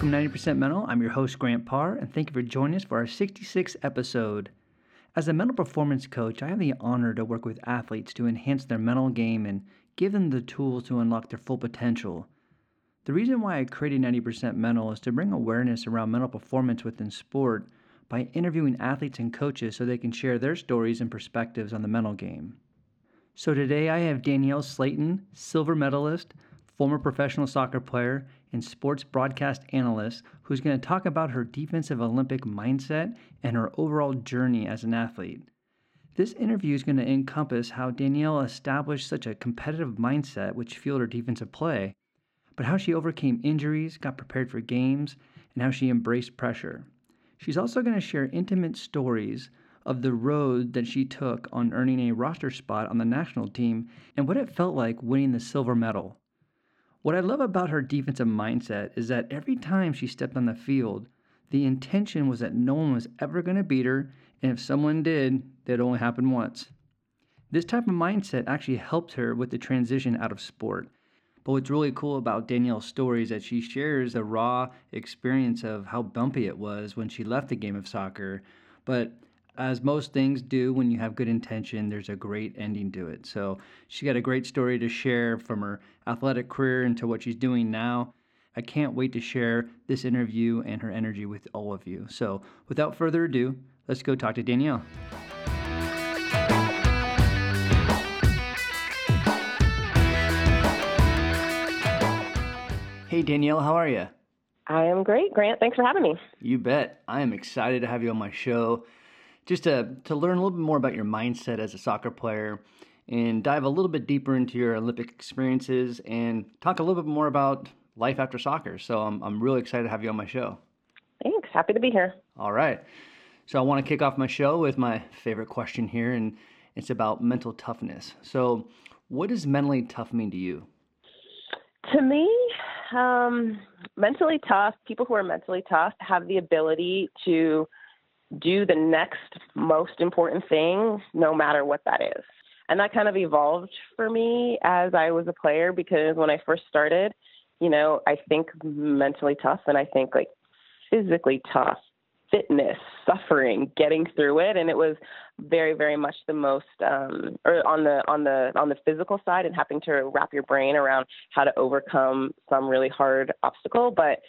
Welcome to 90% Mental. I'm your host, Grant Parr, and thank you for joining us for our 66th episode. As a mental performance coach, I have the honor to work with athletes to enhance their mental game and give them the tools to unlock their full potential. The reason why I created 90% Mental is to bring awareness around mental performance within sport by interviewing athletes and coaches so they can share their stories and perspectives on the mental game. So today I have Danielle Slaton, silver medalist, former professional soccer player, and sports broadcast analyst, who's going to talk about her defensive Olympic mindset and her overall journey as an athlete. This interview is going to encompass how Danielle established such a competitive mindset which fueled her defensive play, but how she overcame injuries, got prepared for games, and how she embraced pressure. She's also going to share intimate stories of the road that she took on earning a roster spot on the national team and what it felt like winning the silver medal. What I love about her defensive mindset is that every time she stepped on the field, the intention was that no one was ever going to beat her, and if someone did, that only happened once. This type of mindset actually helped her with the transition out of sport. But what's really cool about Danielle's story is that she shares a raw experience of how bumpy it was when she left the game of soccer. But as most things do when you have good intention, there's a great ending to it. So she got a great story to share from her athletic career into what she's doing now. I can't wait to share this interview and her energy with all of you. So without further ado, let's go talk to Danielle. Hey, Danielle, how are you? I am great, Grant. Thanks for having me. You bet. I am excited to have you on my show just to, to learn a little bit more about your mindset as a soccer player and dive a little bit deeper into your Olympic experiences and talk a little bit more about life after soccer. So I'm, I'm really excited to have you on my show. Thanks. Happy to be here. All right. So I want to kick off my show with my favorite question here, and it's about mental toughness. So, what does mentally tough mean to you? To me, um, mentally tough, people who are mentally tough have the ability to do the next most important thing, no matter what that is. And that kind of evolved for me as I was a player because when I first started, you know, I think mentally tough and I think like physically tough, fitness, suffering, getting through it, and it was very, very much the most, um, or on the on the on the physical side, and having to wrap your brain around how to overcome some really hard obstacle. But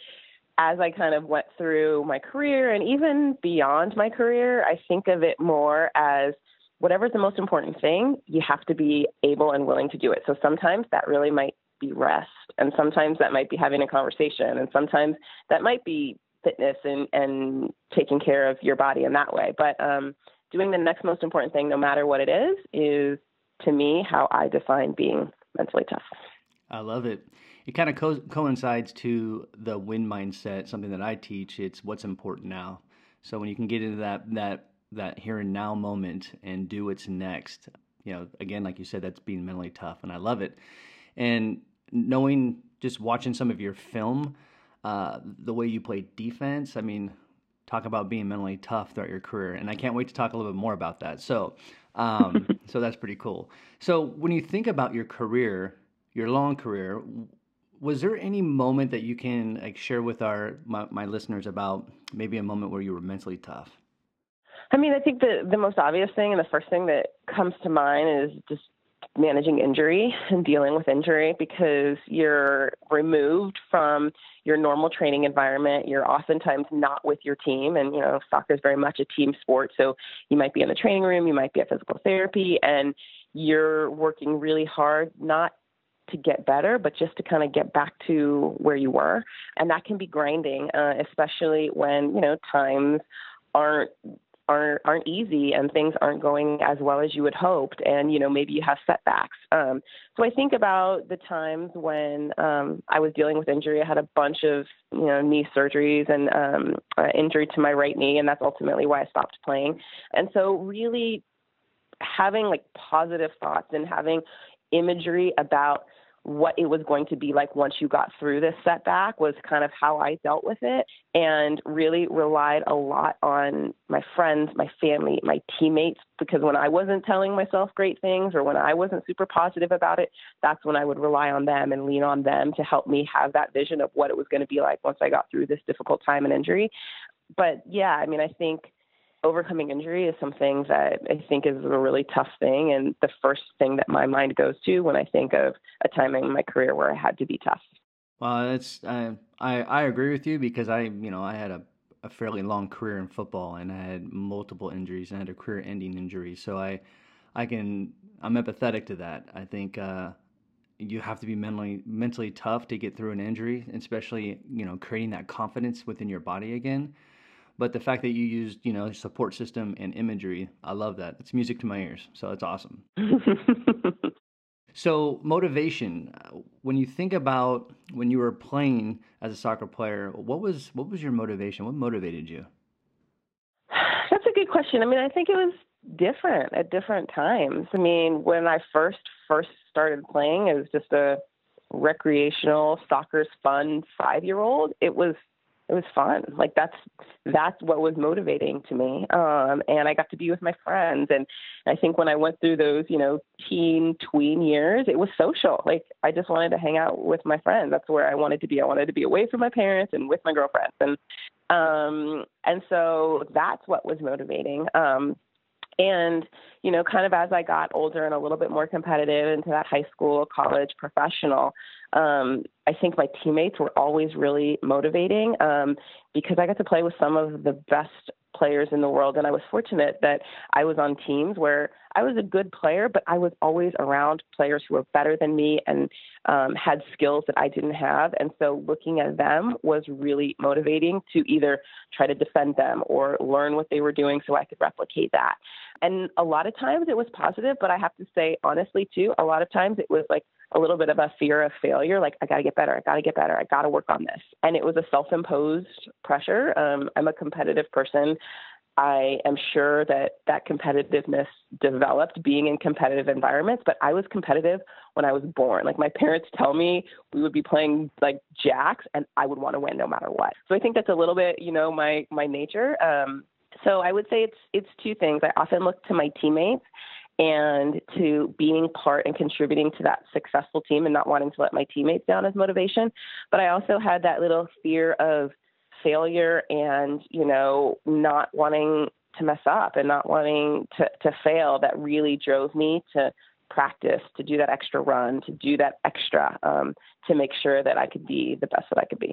as I kind of went through my career and even beyond my career, I think of it more as whatever's the most important thing, you have to be able and willing to do it. So sometimes that really might be rest, and sometimes that might be having a conversation, and sometimes that might be fitness and, and taking care of your body in that way. But um, doing the next most important thing, no matter what it is, is to me how I define being mentally tough. I love it it kind of co- coincides to the win mindset, something that I teach. It's what's important now. So when you can get into that that that here and now moment and do what's next, you know, again, like you said, that's being mentally tough, and I love it. And knowing, just watching some of your film, uh, the way you play defense. I mean, talk about being mentally tough throughout your career, and I can't wait to talk a little bit more about that. So, um, so that's pretty cool. So when you think about your career, your long career, was there any moment that you can like share with our my, my listeners about maybe a moment where you were mentally tough? I mean, I think the the most obvious thing and the first thing that comes to mind is just managing injury and dealing with injury because you're removed from your normal training environment. You're oftentimes not with your team. And, you know, soccer is very much a team sport. So you might be in the training room, you might be at physical therapy, and you're working really hard, not to get better, but just to kind of get back to where you were. And that can be grinding, uh, especially when, you know, times aren't aren't aren't easy and things aren't going as well as you had hoped and you know maybe you have setbacks. Um, so i think about the times when um, i was dealing with injury. I had a bunch of you know knee surgeries and um, uh, injury to my right knee and that's ultimately why i stopped playing. And so really having like positive thoughts and having imagery about what it was going to be like once you got through this setback was kind of how I dealt with it and really relied a lot on my friends, my family, my teammates because when I wasn't telling myself great things or when I wasn't super positive about it, that's when I would rely on them and lean on them to help me have that vision of what it was going to be like once I got through this difficult time and injury. But yeah, I mean, I think overcoming injury is something that I think is a really tough thing and the first thing that my mind goes to when I think of a time in my career where I had to be tough. Well, it's I I, I agree with you because I you know I had a, a fairly long career in football and I had multiple injuries and I had a career ending injury. So I I can I'm empathetic to that. I think uh, you have to be mentally mentally tough to get through an injury, especially you know creating that confidence within your body again. But the fact that you used, you know, support system and imagery, I love that. It's music to my ears. So it's awesome. so motivation, when you think about when you were playing as a soccer player, what was what was your motivation? What motivated you? That's a good question. I mean, I think it was different at different times. I mean, when I first first started playing it was just a recreational soccer's fun five year old, it was it was fun. Like that's that's what was motivating to me. Um, and I got to be with my friends. And I think when I went through those, you know, teen tween years, it was social. Like I just wanted to hang out with my friends. That's where I wanted to be. I wanted to be away from my parents and with my girlfriends. And um, and so that's what was motivating. Um, and, you know, kind of as I got older and a little bit more competitive into that high school, college, professional, um, I think my teammates were always really motivating um, because I got to play with some of the best players in the world. And I was fortunate that I was on teams where I was a good player, but I was always around players who were better than me and um, had skills that I didn't have. And so looking at them was really motivating to either try to defend them or learn what they were doing so I could replicate that. And a lot of times it was positive, but I have to say, honestly, too, a lot of times it was like, a little bit of a fear of failure like i got to get better i got to get better i got to work on this and it was a self-imposed pressure um, i'm a competitive person I am sure that that competitiveness developed being in competitive environments, but I was competitive when I was born. Like my parents tell me we would be playing like jacks and I would want to win no matter what. So I think that's a little bit, you know, my my nature. Um, so I would say it's it's two things. I often look to my teammates and to being part and contributing to that successful team and not wanting to let my teammates down as motivation. But I also had that little fear of failure and you know not wanting to mess up and not wanting to, to fail that really drove me to practice to do that extra run to do that extra um, to make sure that i could be the best that i could be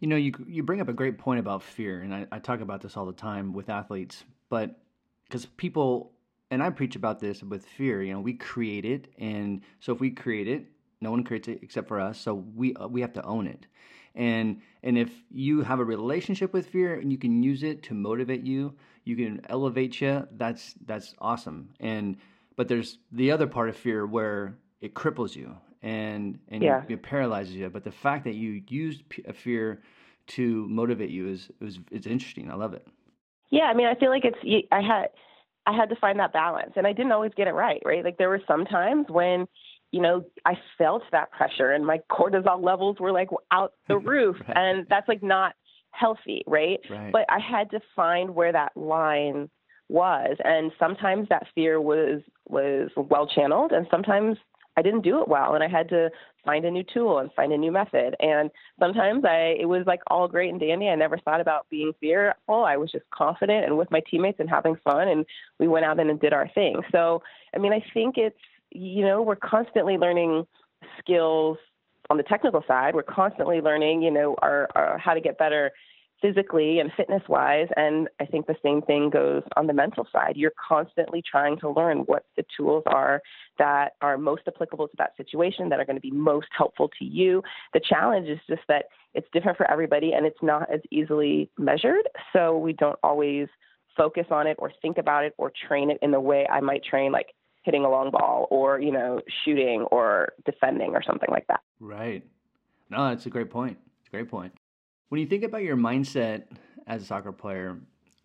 you know you, you bring up a great point about fear and I, I talk about this all the time with athletes but because people and i preach about this with fear you know we create it and so if we create it no one creates it except for us so we uh, we have to own it. And and if you have a relationship with fear and you can use it to motivate you you can elevate you that's that's awesome. And but there's the other part of fear where it cripples you and and yeah. it paralyzes you. But the fact that you used a fear to motivate you is is it's interesting. I love it. Yeah i mean i feel like it's i had i had to find that balance and i didn't always get it right right like there were some times when you know, I felt that pressure and my cortisol levels were like out the roof. right. And that's like not healthy, right? right? But I had to find where that line was. And sometimes that fear was was well channeled and sometimes I didn't do it well and I had to find a new tool and find a new method. And sometimes I it was like all great and dandy. I never thought about being fearful. I was just confident and with my teammates and having fun and we went out and did our thing. So I mean I think it's you know, we're constantly learning skills on the technical side. We're constantly learning, you know, our, our how to get better physically and fitness wise. And I think the same thing goes on the mental side. You're constantly trying to learn what the tools are that are most applicable to that situation, that are going to be most helpful to you. The challenge is just that it's different for everybody and it's not as easily measured. So we don't always focus on it or think about it or train it in the way I might train like hitting a long ball or, you know, shooting or defending or something like that. Right. No, that's a great point. It's a great point. When you think about your mindset as a soccer player,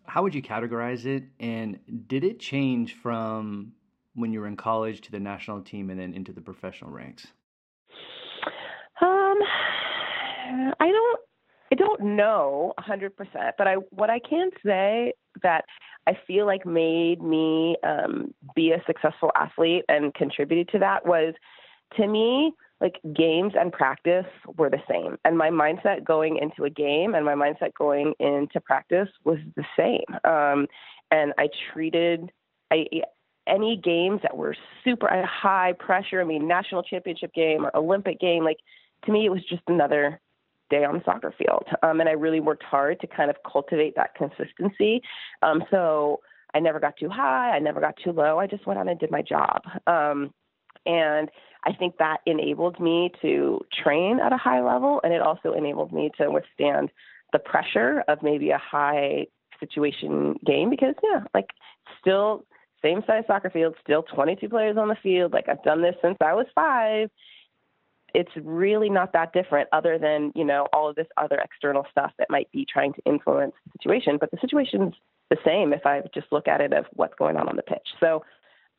how would you categorize it? And did it change from when you were in college to the national team and then into the professional ranks? Um, I don't I don't know 100%, but I what I can say that I feel like made me um, be a successful athlete and contributed to that was to me like games and practice were the same. And my mindset going into a game and my mindset going into practice was the same. Um, and i treated I, any games that were super high pressure i mean national championship game or olympic game like to me it was just another day on the soccer field. Um, and i really worked hard to kind of cultivate that consistency. Um, so i never got too high i never got too low i just went on and did my job. Um, and I think that enabled me to train at a high level, and it also enabled me to withstand the pressure of maybe a high situation game because, yeah, like still same size soccer field, still 22 players on the field. Like I've done this since I was five. It's really not that different, other than you know all of this other external stuff that might be trying to influence the situation. But the situation's the same if I just look at it of what's going on on the pitch. So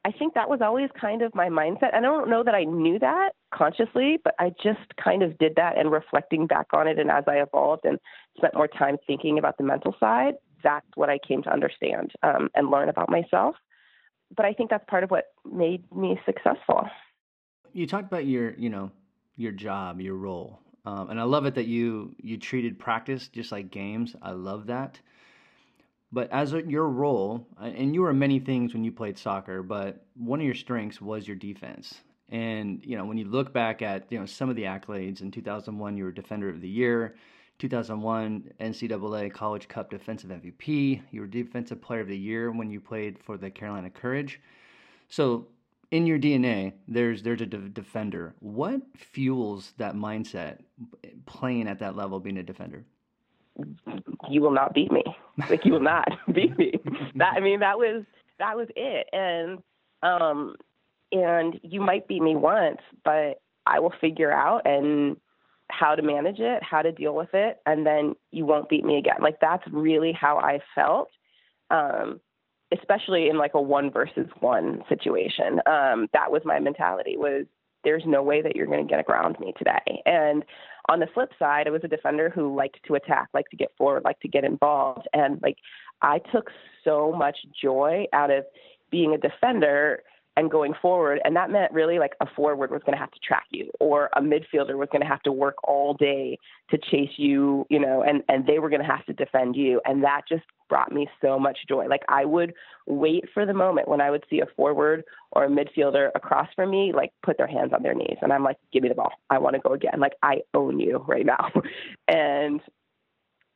I think that was always kind of my mindset. I don't know that I knew that consciously, but I just kind of did that and reflecting back on it. And as I evolved and spent more time thinking about the mental side, that's what I came to understand um, and learn about myself. But I think that's part of what made me successful. You talked about your, you know, your job, your role, um, and I love it that you you treated practice just like games. I love that. But as a, your role, uh, and you were many things when you played soccer, but one of your strengths was your defense. And you know, when you look back at you know some of the accolades in 2001, you were Defender of the Year. 2001 NCAA College Cup Defensive MVP. You were Defensive Player of the Year when you played for the Carolina Courage. So in your DNA, there's there's a de- defender. What fuels that mindset, playing at that level, being a defender? You will not beat me. Like you will not beat me. That I mean that was that was it. And um and you might beat me once, but I will figure out and how to manage it, how to deal with it, and then you won't beat me again. Like that's really how I felt. Um especially in like a one versus one situation. Um that was my mentality was there's no way that you're going to get around me today. And on the flip side, I was a defender who liked to attack, liked to get forward, liked to get involved. And like I took so much joy out of being a defender and going forward. And that meant really like a forward was going to have to track you or a midfielder was going to have to work all day to chase you, you know, and, and they were going to have to defend you. And that just brought me so much joy. Like I would wait for the moment when I would see a forward or a midfielder across from me, like put their hands on their knees. And I'm like, give me the ball. I want to go again. Like I own you right now. and,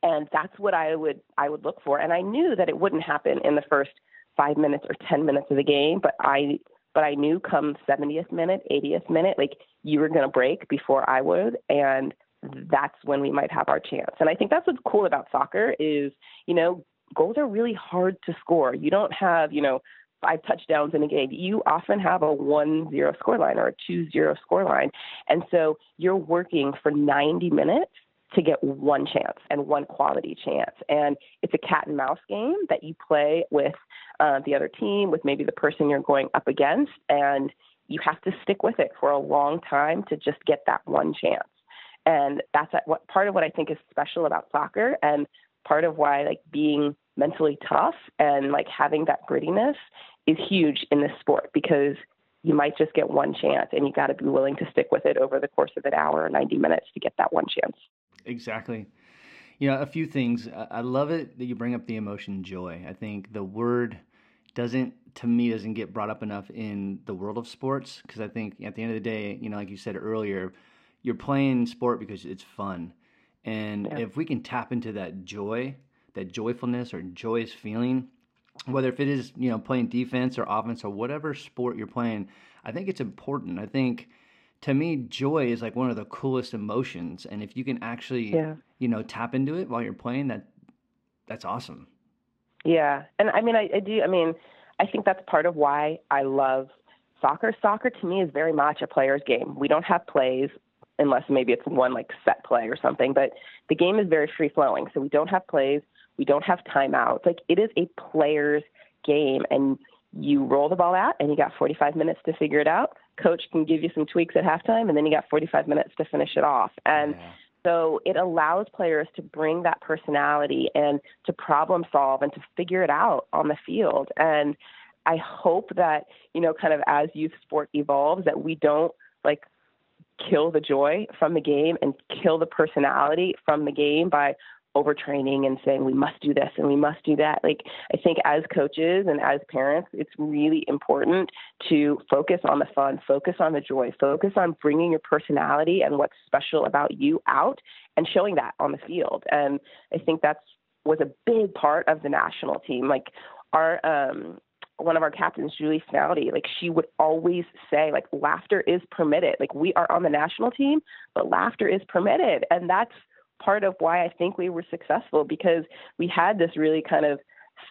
and that's what I would, I would look for. And I knew that it wouldn't happen in the first five minutes or 10 minutes of the game, but I but I knew come 70th minute, 80th minute, like you were going to break before I would. And that's when we might have our chance. And I think that's what's cool about soccer is, you know, goals are really hard to score. You don't have, you know, five touchdowns in a game. You often have a 1 0 scoreline or a 2 0 scoreline. And so you're working for 90 minutes to get one chance and one quality chance. And it's a cat and mouse game that you play with uh, the other team, with maybe the person you're going up against, and you have to stick with it for a long time to just get that one chance. And that's what part of what I think is special about soccer, and part of why like being mentally tough and like having that grittiness is huge in this sport because you might just get one chance and you got to be willing to stick with it over the course of an hour or 90 minutes to get that one chance. Exactly. You know, a few things. I love it that you bring up the emotion joy. I think the word doesn't, to me, doesn't get brought up enough in the world of sports because I think at the end of the day, you know, like you said earlier, you're playing sport because it's fun. And yeah. if we can tap into that joy, that joyfulness or joyous feeling, whether if it is, you know, playing defense or offense or whatever sport you're playing, I think it's important. I think to me, joy is like one of the coolest emotions, and if you can actually, yeah. you know, tap into it while you're playing, that that's awesome. Yeah, and I mean, I, I do. I mean, I think that's part of why I love soccer. Soccer to me is very much a player's game. We don't have plays unless maybe it's one like set play or something, but the game is very free flowing. So we don't have plays, we don't have timeouts. Like it is a player's game, and you roll the ball out, and you got 45 minutes to figure it out coach can give you some tweaks at halftime, and then you got 45 minutes to finish it off. And yeah. So it allows players to bring that personality and to problem solve and to figure it out on the field. And I hope that, you know, kind of as youth sport evolves, that we don't like kill the joy from the game and kill the personality from the game by overtraining and saying we must do this and we must do that. Like I think as coaches and as parents, it's really important to focus on the fun, focus on the joy, focus on bringing your personality and what's special about you out and showing that on the field. And I think that's was a big part of the national team. Like our um one of our captains, Julie Foudy, like she would always say, like laughter is permitted. Like we are on the national team, but laughter is permitted, and that's part of why I think we were successful because we had this really kind of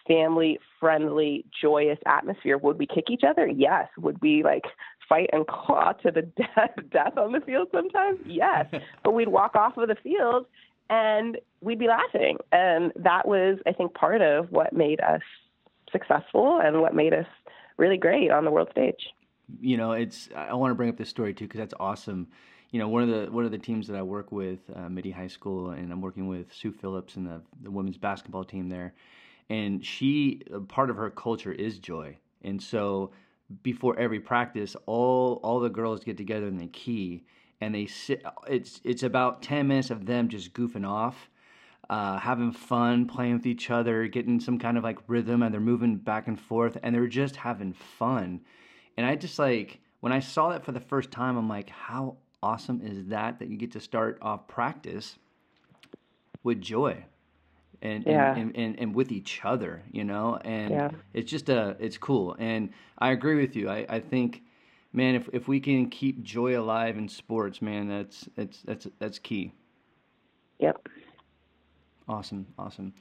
family friendly, joyous atmosphere. Would we kick each other? Yes. Would we like fight and claw to the death, death on the field sometimes? Yes. but we'd walk off of the field and we'd be laughing. And that was, I think, part of what made us successful and what made us really great on the world stage. You know, it's, I want to bring up this story too, because that's awesome you know, one of the one of the teams that I work with, uh, Mitty High School, and I'm working with Sue Phillips and the the women's basketball team there, and she part of her culture is joy, and so before every practice, all all the girls get together in the key, and they sit. It's it's about ten minutes of them just goofing off. Uh, having fun, playing with each other, getting some kind of like rhythm, and they're moving back and forth, and they're just having fun. And I just like when I saw that for the first time, I'm like, how awesome is that that you get to start off practice with joy and yeah. and, and, and, with each other you know and yeah. it's just a it's cool. And i agree with you. I, I think man if, if we can keep joy alive in sports man that's that's that's that's key. Yep. Awesome. Awesome.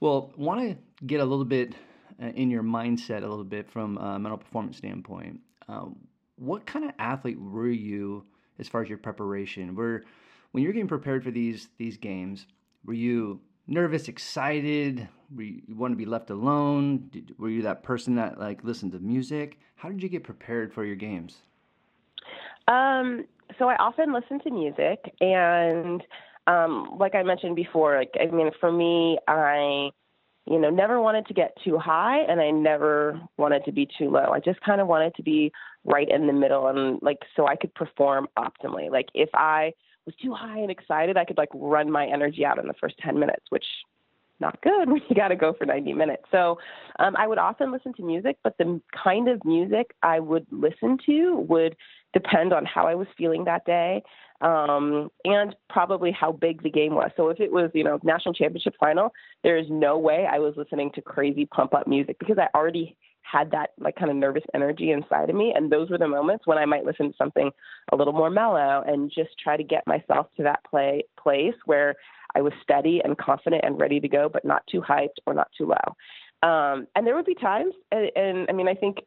Well want to get a little bit uh, in your mindset a little bit from a mental performance standpoint. Uh, what kind of athlete were you as far as your preparation? Were when you're getting prepared for these these games, were you nervous, excited? Were you, you want to be left alone? Did, were you that person that like listened to music? How did you get prepared for your games? Um, so I often listen to music, and um, like I mentioned before, like I mean, for me, I you know, never wanted to get too high and I never wanted to be too low. I just kind of wanted to be right in the middle and like so I could perform optimally. Like if I was too high and excited, I could like run my energy out in the first 10 minutes, which not good when you got to go for 90 minutes. So um, I would often listen to music, but the kind of music I would listen to would depend on how I was feeling that day um, and probably how big the game was. So if it was, you know, national championship final, there is no way I was listening to crazy pump up music because I already had that like kind of nervous energy inside of me. And those were the moments when I might listen to something a little more mellow and just try to get myself to that play place where I was steady and confident and ready to go, but not too hyped or not too low. Um, and there would be times, and, and I mean, I think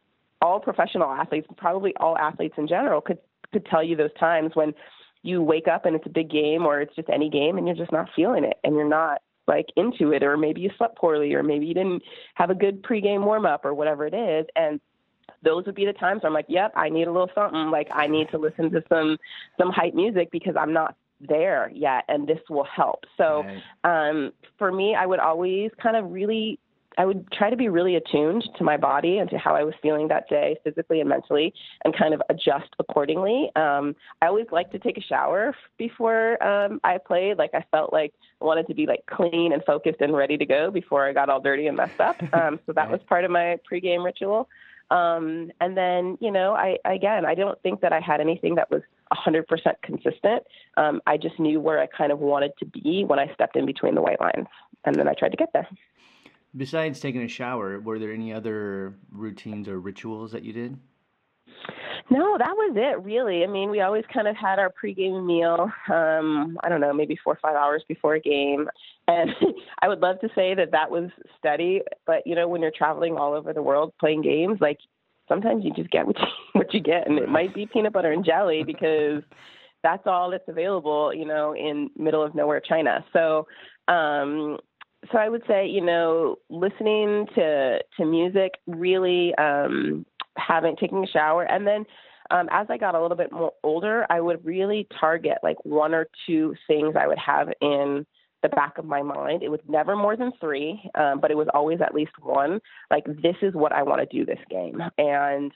all professional athletes, probably all athletes in general, could could tell you those times when you wake up and it's a big game or it's just any game and you're just not feeling it and you're not like into it or maybe you slept poorly or maybe you didn't have a good pregame warm up or whatever it is and those would be the times where I'm like, yep, I need a little something. Like I need to listen to some some hype music because I'm not there yet, and this will help. So right. um, for me, I would always kind of really I would try to be really attuned to my body and to how I was feeling that day, physically and mentally, and kind of adjust accordingly. Um, I always like to take a shower before um, I played. Like I felt like I wanted to be like clean and focused and ready to go before I got all dirty and messed up. Um, so that was part of my pregame ritual. Um, and then, you know, I again, I don't think that I had anything that was 100% consistent. Um, I just knew where I kind of wanted to be when I stepped in between the white lines, and then I tried to get there. Besides taking a shower, were there any other routines or rituals that you did? No, that was it, really. I mean, we always kind of had our pregame meal, um, I don't know, maybe four or five hours before a game. And I would love to say that that was steady, but, you know, when you're traveling all over the world playing games, like sometimes you just get what you, what you get. And it might be peanut butter and jelly because that's all that's available, you know, in middle of nowhere China. So, um, so I would say, you know, listening to to music, really um, having taking a shower, and then um, as I got a little bit more older, I would really target like one or two things I would have in the back of my mind. It was never more than three, um, but it was always at least one. Like, this is what I want to do this game. And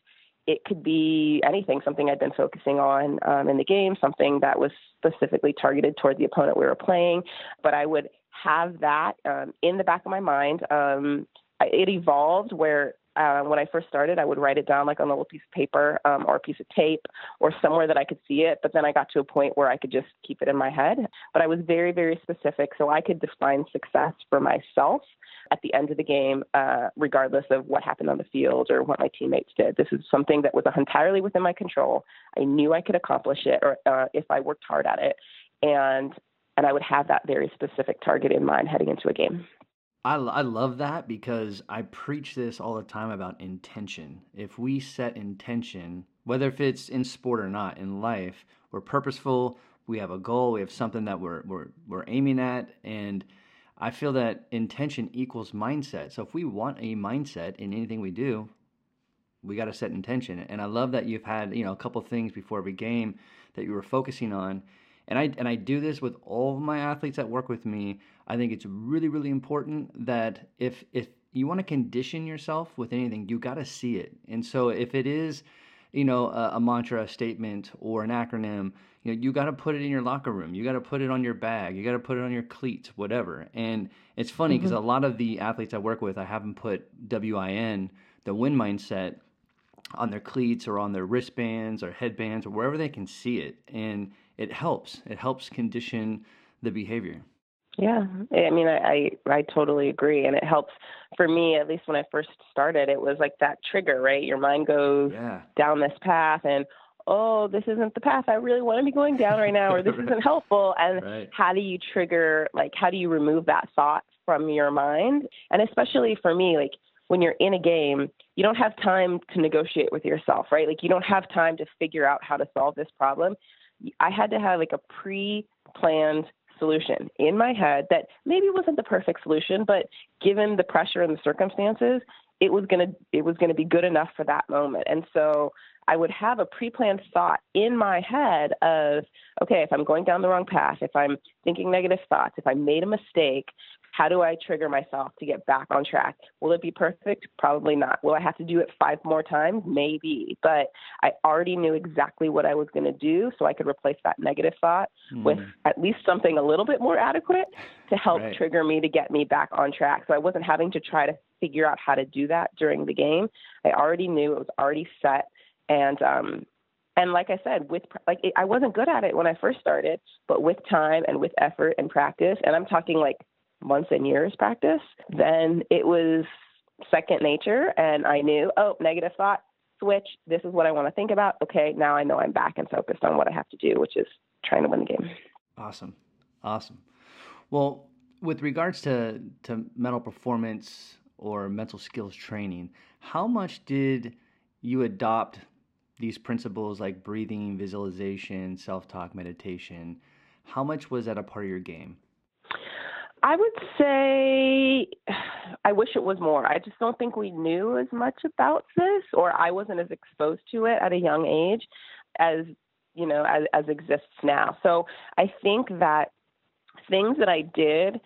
it could be anything, something I'd been focusing on um, in the game, something that was specifically targeted toward the opponent we were playing. But I would have that um, in the back of my mind. Um, it evolved where uh, when I first started, I would write it down like on a little piece of paper um, or a piece of tape or somewhere that I could see it. But then I got to a point where I could just keep it in my head. But I was very, very specific so I could define success for myself at the end of the game, uh, regardless of what happened on the field or what my teammates did. This is something that was entirely within my control. I knew I could accomplish it, or uh, if I worked hard at it, and and I would have that very specific target in mind heading into a game. I, I love that because I preach this all the time about intention. If we set intention, whether if it's in sport or not, in life, we're purposeful, we have a goal, we have something that we're, we're, we're aiming at, and I feel that intention equals mindset. So if we want a mindset in anything we do, we got to set intention. And I love that you've had, you know, a couple things before every game that you were focusing on and I and I do this with all of my athletes that work with me. I think it's really really important that if if you want to condition yourself with anything, you got to see it. And so if it is, you know, a, a mantra, a statement, or an acronym, you know, you got to put it in your locker room. You got to put it on your bag. You got to put it on your cleats, whatever. And it's funny because mm-hmm. a lot of the athletes I work with, I have them put WIN, the win mindset, on their cleats or on their wristbands or headbands or wherever they can see it. And it helps. It helps condition the behavior. Yeah, I mean, I, I, I totally agree, and it helps for me. At least when I first started, it was like that trigger, right? Your mind goes yeah. down this path, and oh, this isn't the path I really want to be going down right now, or this right. isn't helpful. And right. how do you trigger? Like, how do you remove that thought from your mind? And especially for me, like when you're in a game, you don't have time to negotiate with yourself, right? Like you don't have time to figure out how to solve this problem. I had to have like a pre planned solution in my head that maybe wasn't the perfect solution, but given the pressure and the circumstances, it was gonna it was gonna be good enough for that moment. And so I would have a pre-planned thought in my head of, okay, if I'm going down the wrong path, if I'm thinking negative thoughts, if I made a mistake, how do I trigger myself to get back on track? Will it be perfect? Probably not. Will I have to do it five more times? Maybe. But I already knew exactly what I was going to do, so I could replace that negative thought mm. with at least something a little bit more adequate to help right. trigger me to get me back on track. So I wasn't having to try to figure out how to do that during the game. I already knew it was already set. And um, and like I said, with like it, I wasn't good at it when I first started, but with time and with effort and practice, and I'm talking like months and years practice, then it was second nature. And I knew, oh, negative thought, switch. This is what I want to think about. Okay, now I know I'm back and focused on what I have to do, which is trying to win the game. Awesome. Awesome. Well, with regards to, to mental performance or mental skills training, how much did you adopt these principles like breathing, visualization, self talk, meditation? How much was that a part of your game? I would say I wish it was more. I just don't think we knew as much about this, or I wasn't as exposed to it at a young age as you know as, as exists now. So I think that things that I did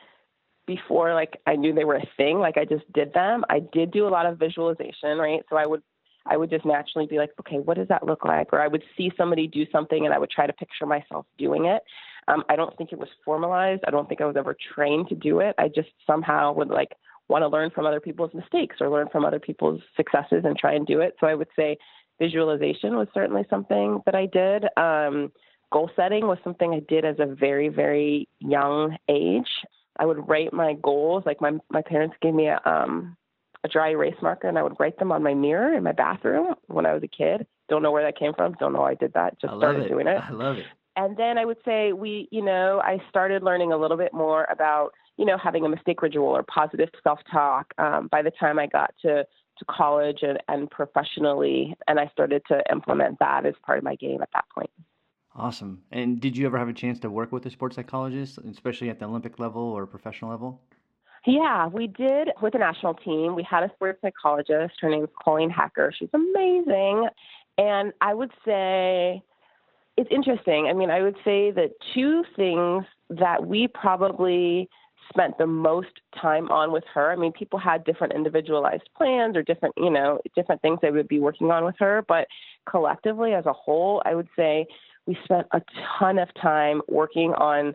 before, like I knew they were a thing, like I just did them. I did do a lot of visualization, right? So I would I would just naturally be like, okay, what does that look like? Or I would see somebody do something and I would try to picture myself doing it. Um, I don't think it was formalized. I don't think I was ever trained to do it. I just somehow would like want to learn from other people's mistakes or learn from other people's successes and try and do it. So I would say visualization was certainly something that I did. Um, goal setting was something I did as a very, very young age. I would write my goals. Like my my parents gave me a um, a dry erase marker and I would write them on my mirror in my bathroom when I was a kid. Don't know where that came from. Don't know why I did that. Just started it. doing it. I love it and then I would say we, you know, I started learning a little bit more about, you know, having a mistake ritual or positive self-talk um, by the time I got to to college and, and professionally, and I started to implement that as part of my game at that point. Awesome. And did you ever have a chance to work with a sports psychologist, especially at the Olympic level or professional level? Yeah, we did with the national team. We had a sports psychologist. Her name's Colleen Hacker. She's amazing. And I would say it's interesting. I mean, I would say that two things that we probably spent the most time on with her. I mean, people had different individualized plans or different, you know, different things they would be working on with her, but collectively as a whole, I would say we spent a ton of time working on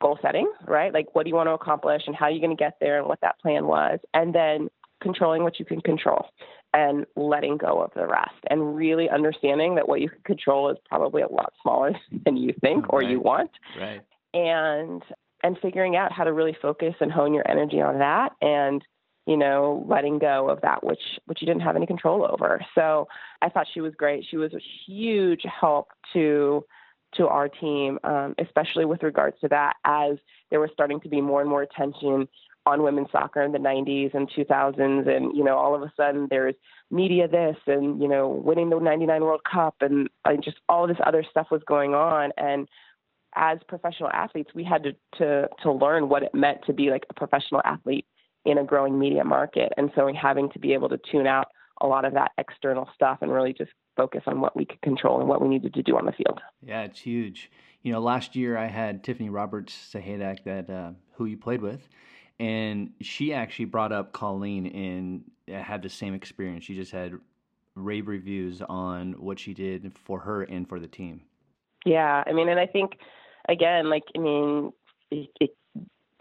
goal setting, right? Like what do you want to accomplish and how are you going to get there and what that plan was. And then controlling what you can control and letting go of the rest and really understanding that what you can control is probably a lot smaller than you think or right. you want. Right. And and figuring out how to really focus and hone your energy on that and you know letting go of that which which you didn't have any control over so i thought she was great she was a huge help to to our team um, especially with regards to that as there was starting to be more and more attention on women's soccer in the 90s and 2000s and you know all of a sudden there's media this and you know winning the 99 world cup and, and just all this other stuff was going on and as professional athletes, we had to, to, to learn what it meant to be like a professional athlete in a growing media market. And so having to be able to tune out a lot of that external stuff and really just focus on what we could control and what we needed to do on the field. Yeah, it's huge. You know, last year I had Tiffany Roberts Sahaydak that uh, who you played with, and she actually brought up Colleen and had the same experience. She just had rave reviews on what she did for her and for the team. Yeah, I mean, and I think again, like I mean, it, it,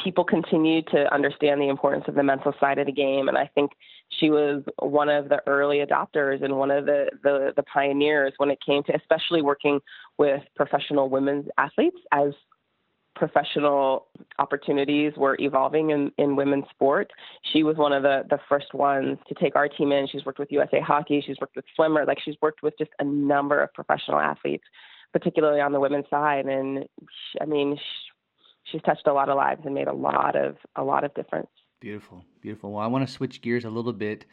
people continue to understand the importance of the mental side of the game, and I think she was one of the early adopters and one of the, the, the pioneers when it came to especially working with professional women's athletes as professional opportunities were evolving in, in women's sport. She was one of the, the first ones to take our team in. She's worked with USA Hockey. She's worked with swimmer. Like she's worked with just a number of professional athletes particularly on the women's side. And she, I mean, she, she's touched a lot of lives and made a lot of a lot of difference. Beautiful, beautiful. Well, I want to switch gears a little bit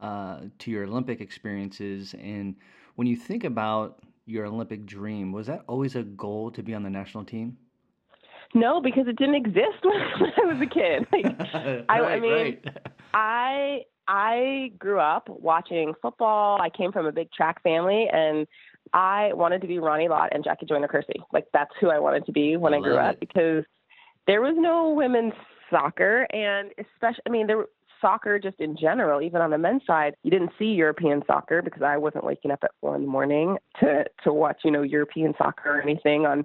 uh, to your Olympic experiences. And when you think about your Olympic dream, was that always a goal to be on the national team? No, because it didn't exist when I was a kid. Like, right, I, I mean, right. I I grew up watching football. I came from a big track family, and I wanted to be Ronnie Lott and Jackie Joyner Kersee. Like that's who I wanted to be when I, I grew up it. because there was no women's soccer and especially I mean there soccer just in general, even on the men's side, you didn't see European soccer because I wasn't waking up at four in the morning to to watch, you know, European soccer or anything on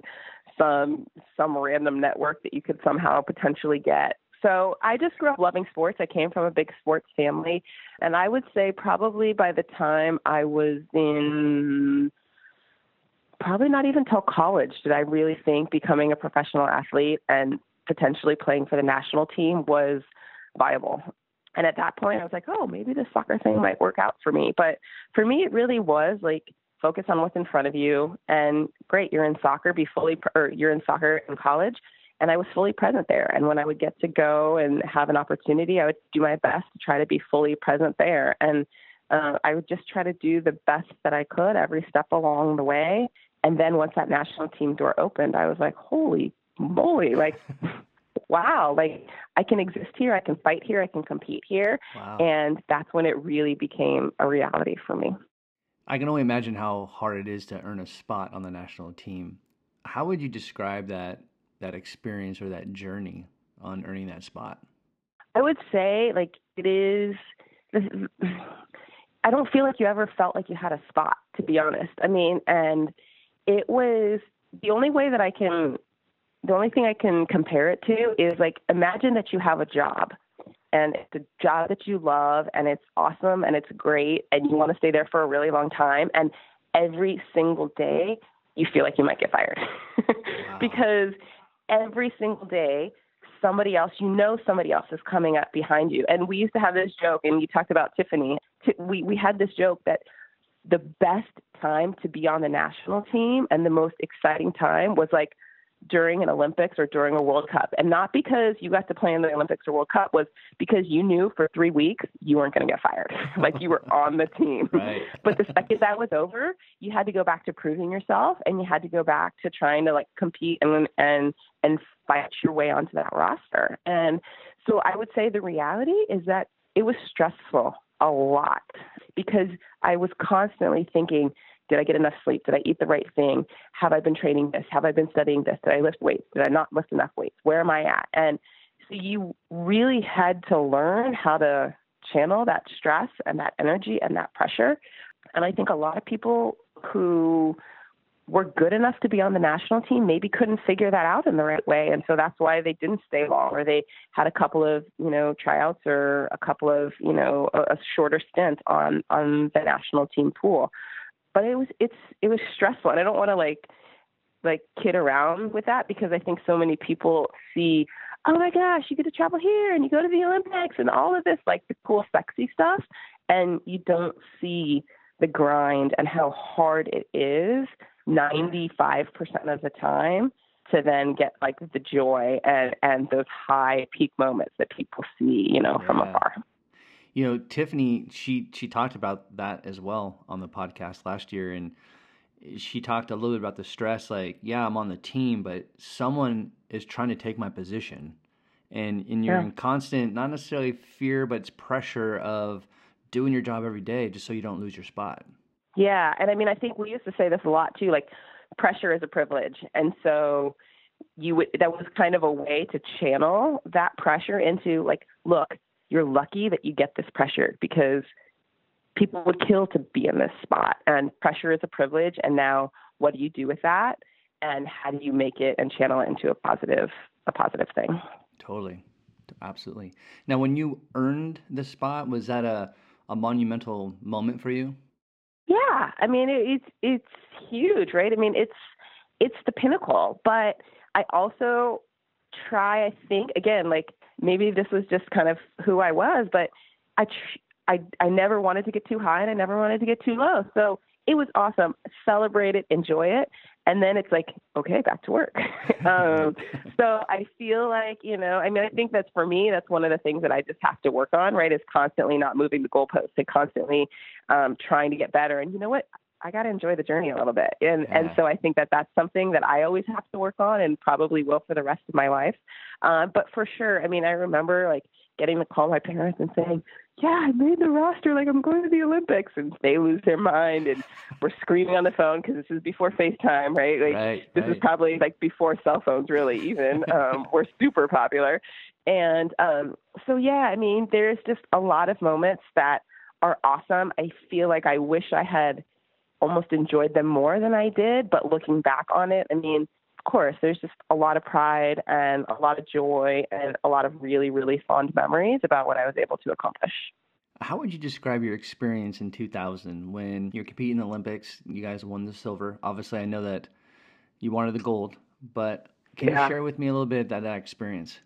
some some random network that you could somehow potentially get. So I just grew up loving sports. I came from a big sports family. And I would say probably by the time I was in probably not even till college did I really think becoming a professional athlete and potentially playing for the national team was viable. And at that point, I was like, oh, maybe this soccer thing might work out for me. But for me, it really was like focus on what's in front of you. And great, you're in soccer, be fully, or you're in soccer in college. And I was fully present there. And when I would get to go and have an opportunity, I would do my best to try to be fully present there. And uh, I would just try to do the best that I could every step along the way. And then once that national team door opened, I was like, holy moly, like, wow, like I can exist here, I can fight here, I can compete here. Wow. And that's when it really became a reality for me. I can only imagine how hard it is to earn a spot on the national team. How would you describe that that experience or that journey on earning that spot? I would say like it is I don't feel like you ever felt like you had a spot to be honest. I mean, and it was the only way that I can, the only thing I can compare it to is like imagine that you have a job and it's a job that you love and it's awesome and it's great and you want to stay there for a really long time and every single day you feel like you might get fired. Wow. because every single day somebody else you know somebody else is coming up behind you. And we used to have this joke and you talked about tiffany. We we had this joke that the best time to be on the national team and the most exciting time was like during an Olympics or during a World Cup. And not because you got to play in the Olympics or World Cup, was because you knew for three weeks you weren't going to get fired. like you were on the team. Right. but the second that was over, you had to go back to proving yourself and you had to go back to trying to like compete and and and fight your way onto that roster. And so I would say the reality is that it was stressful a lot because I was constantly thinking, Did I get enough sleep? Did I eat the right thing? Have I been training this? Have I been studying this? Did I lift weights? Did I not lift enough weights? Where am I at? And so you really had to learn how to channel that stress and that energy and that pressure. And I think a lot of people who were good enough to be on the national team maybe couldn't figure that out in the right way and so that's why they didn't stay long or they had a couple of you know tryouts or a couple of you know a, a shorter stint on on the national team pool but it was it's it was stressful and i don't want to like like kid around with that because i think so many people see oh my gosh you get to travel here and you go to the olympics and all of this like the cool sexy stuff and you don't see the grind and how hard it is 95% of the time to then get like the joy and and those high peak moments that people see you know yeah. from afar you know tiffany she she talked about that as well on the podcast last year and she talked a little bit about the stress like yeah i'm on the team but someone is trying to take my position and and you're yeah. in constant not necessarily fear but it's pressure of doing your job every day just so you don't lose your spot yeah, and I mean, I think we used to say this a lot too. Like, pressure is a privilege, and so you would that was kind of a way to channel that pressure into like, look, you're lucky that you get this pressure because people would kill to be in this spot, and pressure is a privilege. And now, what do you do with that? And how do you make it and channel it into a positive a positive thing? Totally, absolutely. Now, when you earned the spot, was that a a monumental moment for you? Yeah, I mean it, it's it's huge, right? I mean it's it's the pinnacle, but I also try. I think again, like maybe this was just kind of who I was, but I I I never wanted to get too high and I never wanted to get too low. So it was awesome. Celebrate it, enjoy it, and then it's like okay back to work um, so i feel like you know i mean i think that's for me that's one of the things that i just have to work on right is constantly not moving the goalposts and constantly um, trying to get better and you know what I got to enjoy the journey a little bit. And yeah. and so I think that that's something that I always have to work on and probably will for the rest of my life. Uh, but for sure, I mean, I remember like getting to call my parents and saying, "Yeah, I made the roster. Like I'm going to the Olympics," and they lose their mind and we're screaming on the phone because this is before FaceTime, right? Like right, this right. is probably like before cell phones really even um, were super popular, and um, so yeah, I mean, there's just a lot of moments that are awesome. I feel like I wish I had almost enjoyed them more than I did, but looking back on it, I mean of course, there's just a lot of pride and a lot of joy and a lot of really, really fond memories about what I was able to accomplish. How would you describe your experience in 2000 when you're competing in the Olympics? You guys won the silver. Obviously, I know that you wanted the gold, but can yeah. you share with me a little bit that, that experience?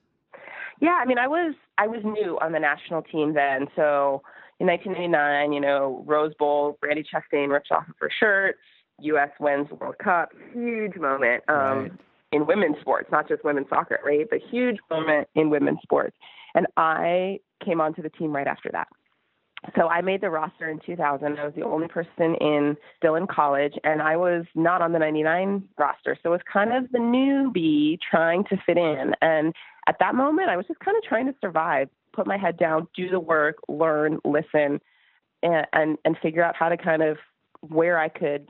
Yeah, I mean, I was I was new on the national team then, so in 1989, you know, Rose Bowl, Brandi Chastain rips off of her shirt. U.S. wins World Cup, huge moment um, right. in women's sports, not just women's soccer, right? But huge moment in women's sports. And I came onto the team right after that. So I made the roster in 2000. I was the only person in still in college, and I was not on the 99 roster. So it was kind of the newbie trying to fit in. And at that moment, I was just kind of trying to survive, put my head down, do the work, learn, listen, and and, and figure out how to kind of where I could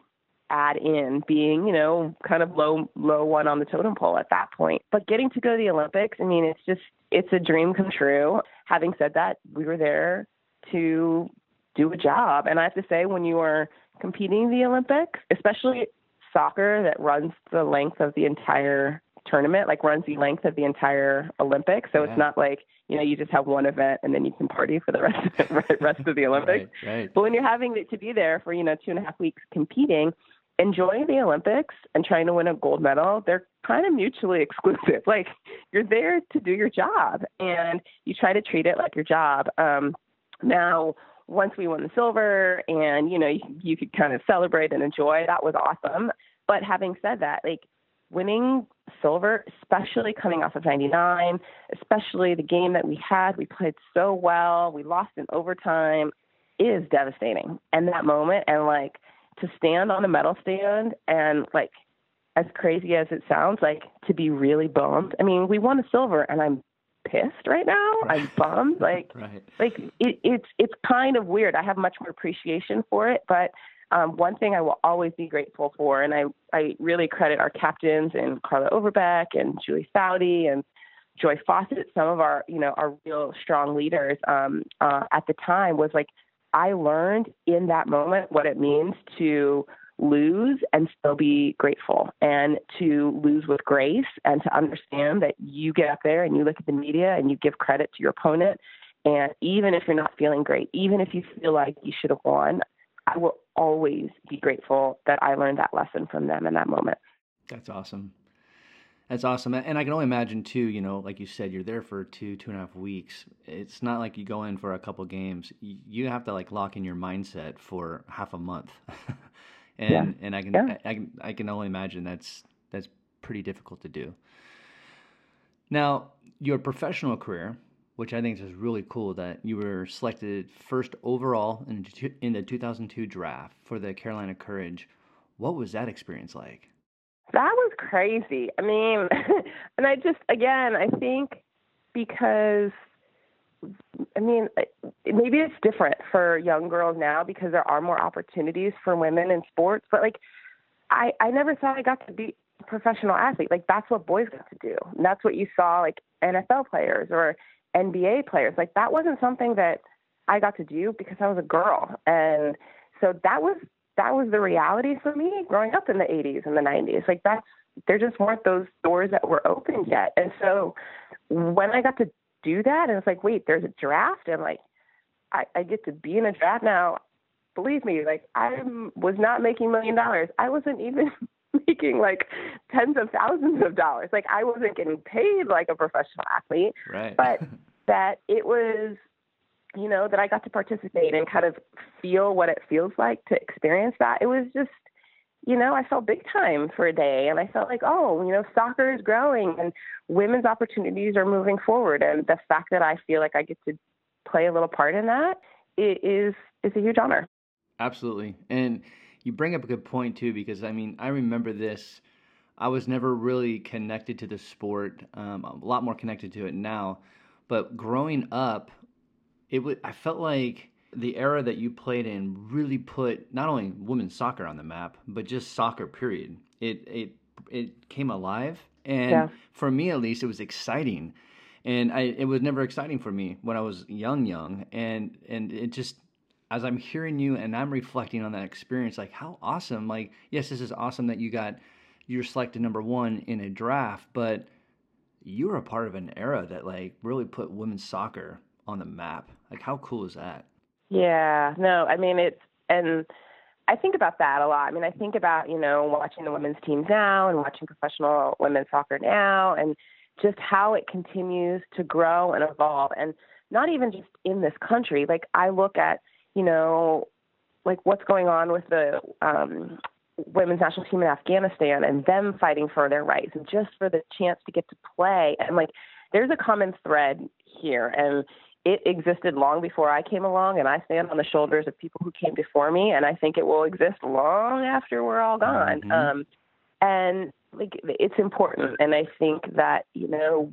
add in being, you know, kind of low low one on the totem pole at that point. But getting to go to the Olympics, I mean, it's just it's a dream come true. Having said that, we were there to do a job. And I have to say when you are competing in the Olympics, especially soccer that runs the length of the entire tournament, like runs the length of the entire Olympics. So yeah. it's not like, you know, you just have one event and then you can party for the rest of the rest of the Olympics. right, right. But when you're having to be there for, you know, two and a half weeks competing, enjoying the Olympics and trying to win a gold medal, they're kind of mutually exclusive. Like you're there to do your job and you try to treat it like your job. Um, now, once we won the silver and, you know, you, you could kind of celebrate and enjoy, that was awesome. But having said that, like winning silver, especially coming off of 99, especially the game that we had, we played so well, we lost in overtime, is devastating. And that moment, and like, to stand on a medal stand and like as crazy as it sounds, like to be really bummed. I mean, we won a silver and I'm pissed right now. Right. I'm bummed. Like right. like it, it's it's kind of weird. I have much more appreciation for it, but um, one thing I will always be grateful for, and I, I really credit our captains and Carla Overbeck and Julie Foudy and Joy Fawcett, some of our, you know, our real strong leaders um, uh, at the time was like, I learned in that moment what it means to lose and still be grateful and to lose with grace and to understand that you get up there and you look at the media and you give credit to your opponent. And even if you're not feeling great, even if you feel like you should have won, I will always be grateful that I learned that lesson from them in that moment. That's awesome. That's awesome. And I can only imagine too, you know, like you said, you're there for two, two and a half weeks. It's not like you go in for a couple games. You have to like lock in your mindset for half a month. and yeah. and I can, yeah. I, I can I can only imagine that's that's pretty difficult to do. Now, your professional career, which I think is just really cool that you were selected first overall in, in the 2002 draft for the Carolina Courage. What was that experience like? That was crazy. I mean, and I just, again, I think because, I mean, maybe it's different for young girls now because there are more opportunities for women in sports, but like, I, I never thought I got to be a professional athlete. Like, that's what boys got to do. And that's what you saw, like, NFL players or NBA players. Like that wasn't something that I got to do because I was a girl. And so that was that was the reality for me growing up in the 80s and the 90s. Like that's there just weren't those doors that were open yet. And so when I got to do that, and it's like, wait, there's a draft, and like I, I get to be in a draft now. Believe me, like I was not making million dollars. I wasn't even making like tens of thousands of dollars. Like I wasn't getting paid like a professional athlete, right. but that it was, you know, that I got to participate and kind of feel what it feels like to experience that. It was just, you know, I felt big time for a day and I felt like, oh, you know, soccer is growing and women's opportunities are moving forward. And the fact that I feel like I get to play a little part in that it is is a huge honor. Absolutely. And you bring up a good point too, because I mean, I remember this. I was never really connected to the sport. Um, a lot more connected to it now, but growing up, it w- I felt like the era that you played in really put not only women's soccer on the map, but just soccer. Period. It it it came alive, and yeah. for me at least, it was exciting. And I, it was never exciting for me when I was young, young, and and it just as I'm hearing you and I'm reflecting on that experience, like how awesome! Like, yes, this is awesome that you got you're selected number one in a draft, but you were a part of an era that like really put women's soccer on the map. Like, how cool is that? Yeah, no, I mean it's and I think about that a lot. I mean, I think about you know watching the women's teams now and watching professional women's soccer now, and just how it continues to grow and evolve, and not even just in this country. Like I look at you know, like what's going on with the um, women's national team in Afghanistan and them fighting for their rights and just for the chance to get to play. And like, there's a common thread here, and it existed long before I came along, and I stand on the shoulders of people who came before me, and I think it will exist long after we're all gone. Mm-hmm. Um, and like, it's important, and I think that you know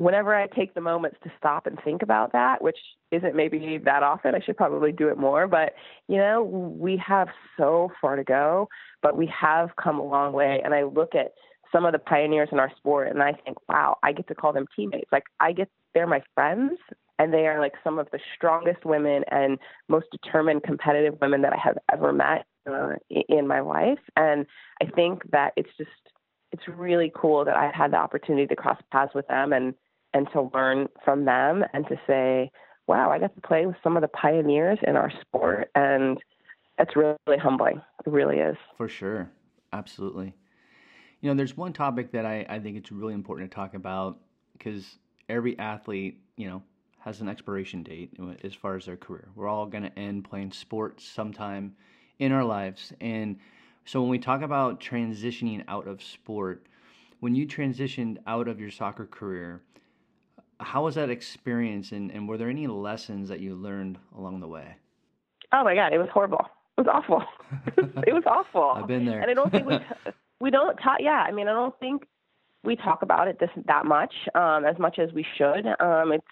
whenever I take the moments to stop and think about that, which isn't maybe that often, I should probably do it more. But, you know, we have so far to go, but we have come a long way. And I look at some of the pioneers in our sport and I think, wow, I get to call them teammates. Like, I get, they're my friends. And they are like some of the strongest women and most determined competitive women that I have ever met uh, in my life. And I think that it's just, it's really cool that I've had the opportunity to cross paths with them and and to learn from them and to say, wow, I got to play with some of the pioneers in our sport. And it's really, humbling. It really is. For sure. Absolutely. You know, there's one topic that I, I think it's really important to talk about because every athlete, you know, has an expiration date as far as their career. We're all going to end playing sports sometime in our lives. And so when we talk about transitioning out of sport, when you transitioned out of your soccer career, how was that experience and, and were there any lessons that you learned along the way? Oh my God, it was horrible. It was awful. it was awful. I've been there. And I don't think we, we don't talk, yeah, I mean, I don't think we talk about it this that much, um, as much as we should. Um, it's,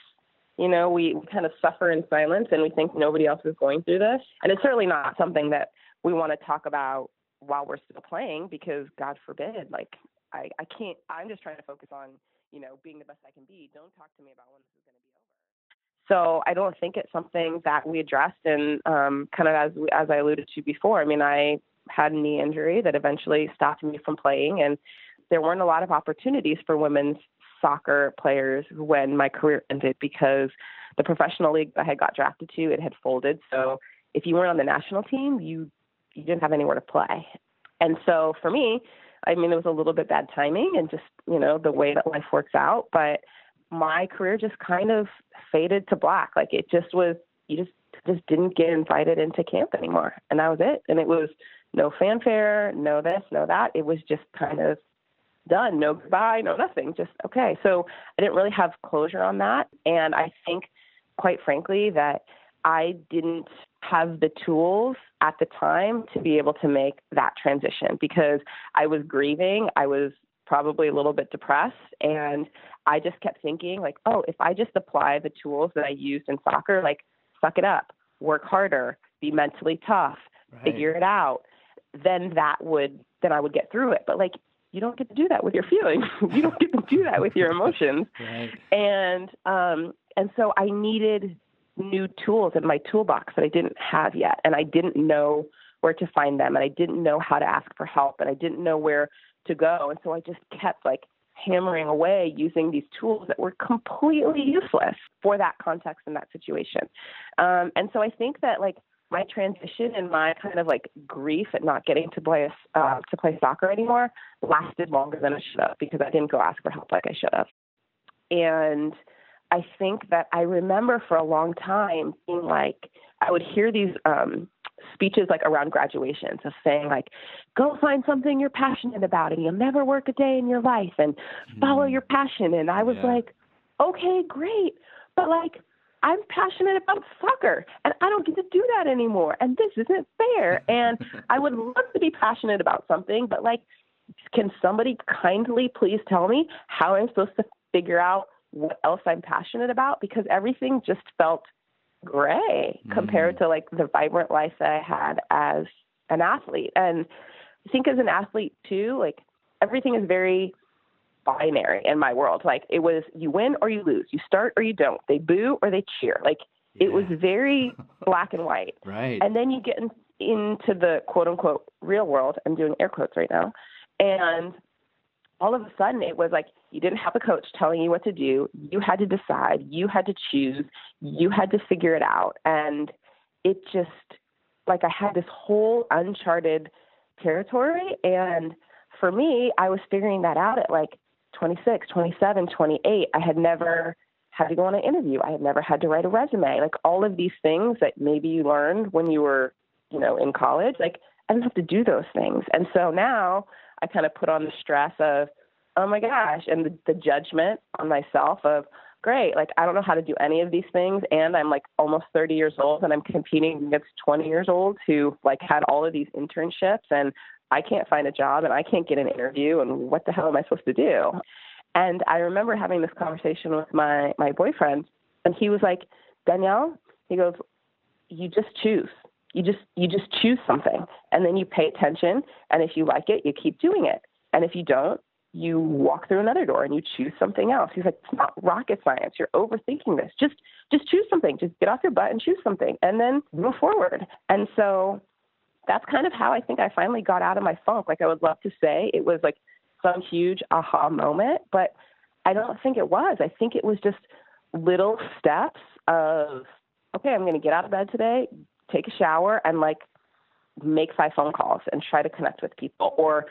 you know, we, we kind of suffer in silence and we think nobody else is going through this. And it's certainly not something that we want to talk about while we're still playing because God forbid, like I, I can't. I'm just trying to focus on you know being the best I can be. Don't talk to me about when this is going to be over. So I don't think it's something that we addressed, and um, kind of as as I alluded to before. I mean, I had a knee injury that eventually stopped me from playing, and there weren't a lot of opportunities for women's soccer players when my career ended because the professional league I had got drafted to it had folded. So if you weren't on the national team, you you didn't have anywhere to play. And so for me, I mean, it was a little bit bad timing and just you know the way that life works out, but my career just kind of faded to black. Like it just was you just just didn't get invited into camp anymore, and that was it. And it was no fanfare, no this, no that. It was just kind of done. No goodbye, no nothing. Just okay. So I didn't really have closure on that. And I think, quite frankly, that I didn't have the tools at the time to be able to make that transition because I was grieving. I was probably a little bit depressed. And I just kept thinking, like, oh, if I just apply the tools that I used in soccer, like, suck it up, work harder, be mentally tough, right. figure it out, then that would, then I would get through it. But like, you don't get to do that with your feelings. you don't get to do that with your emotions. Right. And um, and so I needed new tools in my toolbox that I didn't have yet, and I didn't know where to find them, and I didn't know how to ask for help, and I didn't know where to go, and so I just kept like hammering away using these tools that were completely useless for that context and that situation. Um, and so I think that like my transition and my kind of like grief at not getting to play uh, to play soccer anymore lasted longer than it should have because I didn't go ask for help like I should have. And I think that I remember for a long time being like I would hear these um, speeches like around graduations of saying like go find something you're passionate about and you'll never work a day in your life and follow mm. your passion and I was yeah. like okay great but like I'm passionate about soccer and I don't get to do that anymore. And this isn't fair. And I would love to be passionate about something, but like, can somebody kindly please tell me how I'm supposed to figure out what else I'm passionate about? Because everything just felt gray mm. compared to like the vibrant life that I had as an athlete. And I think as an athlete too, like everything is very binary in my world. Like it was you win or you lose, you start or you don't, they boo or they cheer. Like yeah. it was very black and white. Right. And then you get in, into the quote unquote real world. I'm doing air quotes right now. And all of a sudden it was like you didn't have a coach telling you what to do. You had to decide, you had to choose, you had to figure it out. And it just like I had this whole uncharted territory and for me, I was figuring that out at like 26, 27, 28, I had never had to go on an interview. I had never had to write a resume. Like all of these things that maybe you learned when you were, you know, in college, like I didn't have to do those things. And so now I kind of put on the stress of, oh my gosh, and the, the judgment on myself of, great, like I don't know how to do any of these things. And I'm like almost 30 years old and I'm competing against 20 years old who like had all of these internships and I can't find a job and I can't get an interview and what the hell am I supposed to do? And I remember having this conversation with my my boyfriend and he was like, "Danielle, he goes, you just choose. You just you just choose something and then you pay attention and if you like it, you keep doing it. And if you don't, you walk through another door and you choose something else. He's like, it's not rocket science. You're overthinking this. Just just choose something. Just get off your butt and choose something and then move forward. And so that's kind of how I think I finally got out of my funk. Like I would love to say it was like some huge aha moment, but I don't think it was. I think it was just little steps of okay, I'm going to get out of bed today, take a shower and like make five phone calls and try to connect with people or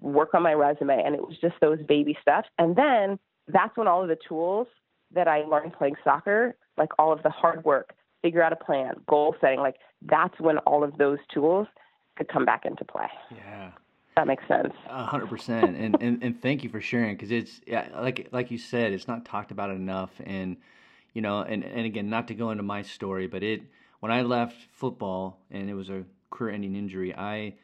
work on my resume and it was just those baby steps. And then that's when all of the tools that I learned playing soccer, like all of the hard work, figure out a plan, goal setting, like that's when all of those tools could come back into play. Yeah. That makes sense. A hundred percent. And, and, and thank you for sharing because it's yeah, like, like you said, it's not talked about enough. And, you know, and, and again, not to go into my story, but it, when I left football and it was a career ending injury, I,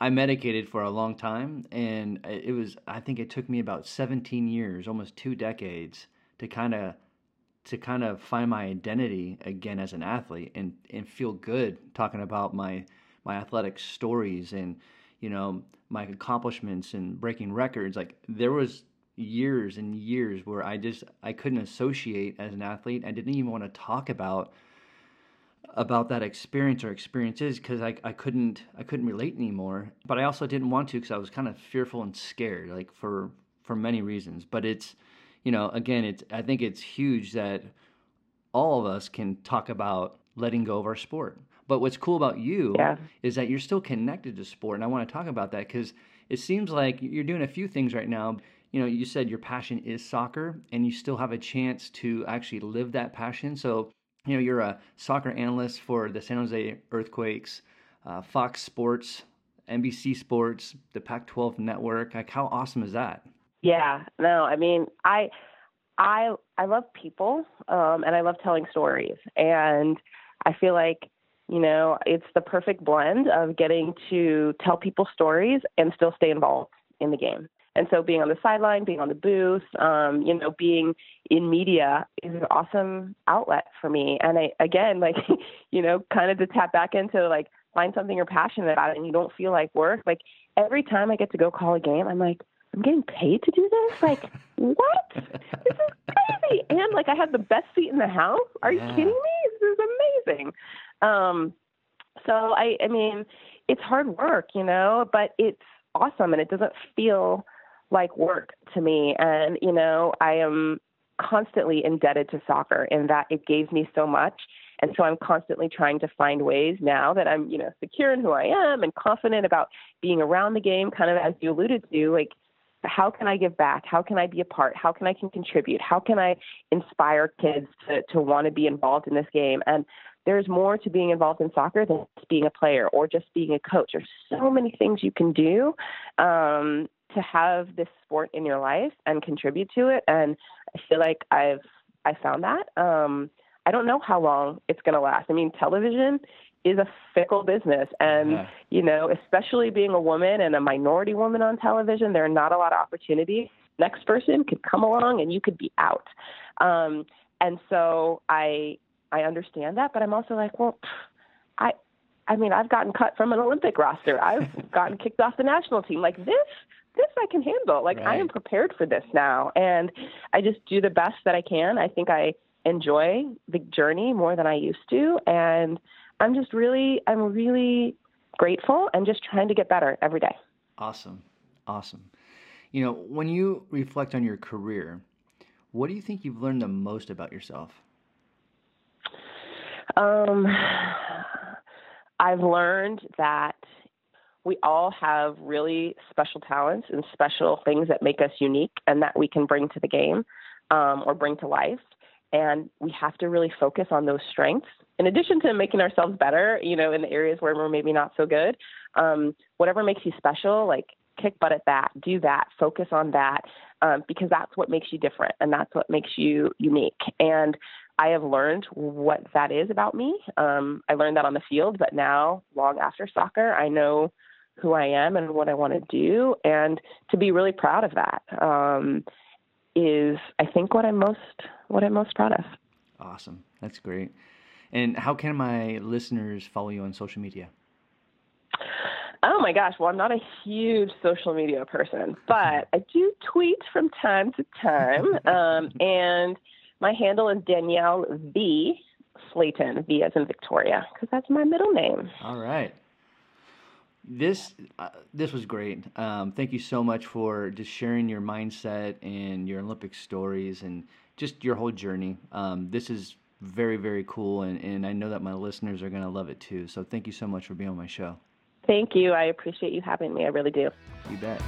I medicated for a long time and it was, I think it took me about 17 years, almost two decades to kind of to kind of find my identity again as an athlete and and feel good talking about my my athletic stories and you know my accomplishments and breaking records like there was years and years where I just I couldn't associate as an athlete. I didn't even want to talk about about that experience or experiences because I, I couldn't I couldn't relate anymore. But I also didn't want to because I was kind of fearful and scared, like for for many reasons. But it's you know again it's I think it's huge that all of us can talk about letting go of our sport. But what's cool about you yeah. is that you're still connected to sport, and I want to talk about that because it seems like you're doing a few things right now. You know, you said your passion is soccer, and you still have a chance to actually live that passion. So, you know, you're a soccer analyst for the San Jose Earthquakes, uh, Fox Sports, NBC Sports, the Pac-12 Network. Like, how awesome is that? Yeah, no, I mean, I, I, I love people, um, and I love telling stories, and I feel like you know, it's the perfect blend of getting to tell people stories and still stay involved in the game. And so being on the sideline, being on the booth, um, you know, being in media is an awesome outlet for me. And I, again, like, you know, kind of to tap back into like find something you're passionate about and you don't feel like work. Like every time I get to go call a game, I'm like, I'm getting paid to do this? Like, what? This is crazy. And like, I have the best seat in the house. Are yeah. you kidding me? This is amazing. Um, so I, I mean, it's hard work, you know, but it's awesome and it doesn't feel like work to me. And, you know, I am constantly indebted to soccer in that it gave me so much. And so I'm constantly trying to find ways now that I'm, you know, secure in who I am and confident about being around the game, kind of as you alluded to, like how can I give back? How can I be a part? How can I can contribute? How can I inspire kids to, to want to be involved in this game? And there's more to being involved in soccer than just being a player or just being a coach. There's so many things you can do um, to have this sport in your life and contribute to it. And I feel like I've I found that. Um, I don't know how long it's going to last. I mean, television is a fickle business, and yeah. you know, especially being a woman and a minority woman on television, there are not a lot of opportunities. Next person could come along and you could be out. Um, and so I I understand that, but I'm also like, well, I, I mean, I've gotten cut from an Olympic roster. I've gotten kicked off the national team. Like this, this I can handle. Like right. I am prepared for this now, and I just do the best that I can. I think I enjoy the journey more than I used to, and I'm just really, I'm really grateful and just trying to get better every day. Awesome, awesome. You know, when you reflect on your career, what do you think you've learned the most about yourself? Um, I've learned that we all have really special talents and special things that make us unique and that we can bring to the game um, or bring to life. And we have to really focus on those strengths. In addition to making ourselves better, you know, in the areas where we're maybe not so good, um, whatever makes you special, like kick butt at that, do that, focus on that, um, because that's what makes you different and that's what makes you unique. And I have learned what that is about me. Um, I learned that on the field, but now, long after soccer, I know who I am and what I want to do, and to be really proud of that um, is, I think, what I'm most what I'm most proud of. Awesome, that's great. And how can my listeners follow you on social media? Oh my gosh. Well, I'm not a huge social media person, but I do tweet from time to time. Um, and my handle is Danielle V. Slaton, V as in Victoria, because that's my middle name. All right. This uh, this was great. Um, thank you so much for just sharing your mindset and your Olympic stories and just your whole journey. Um, this is very very cool, and, and I know that my listeners are going to love it too. So thank you so much for being on my show. Thank you. I appreciate you having me. I really do. You bet.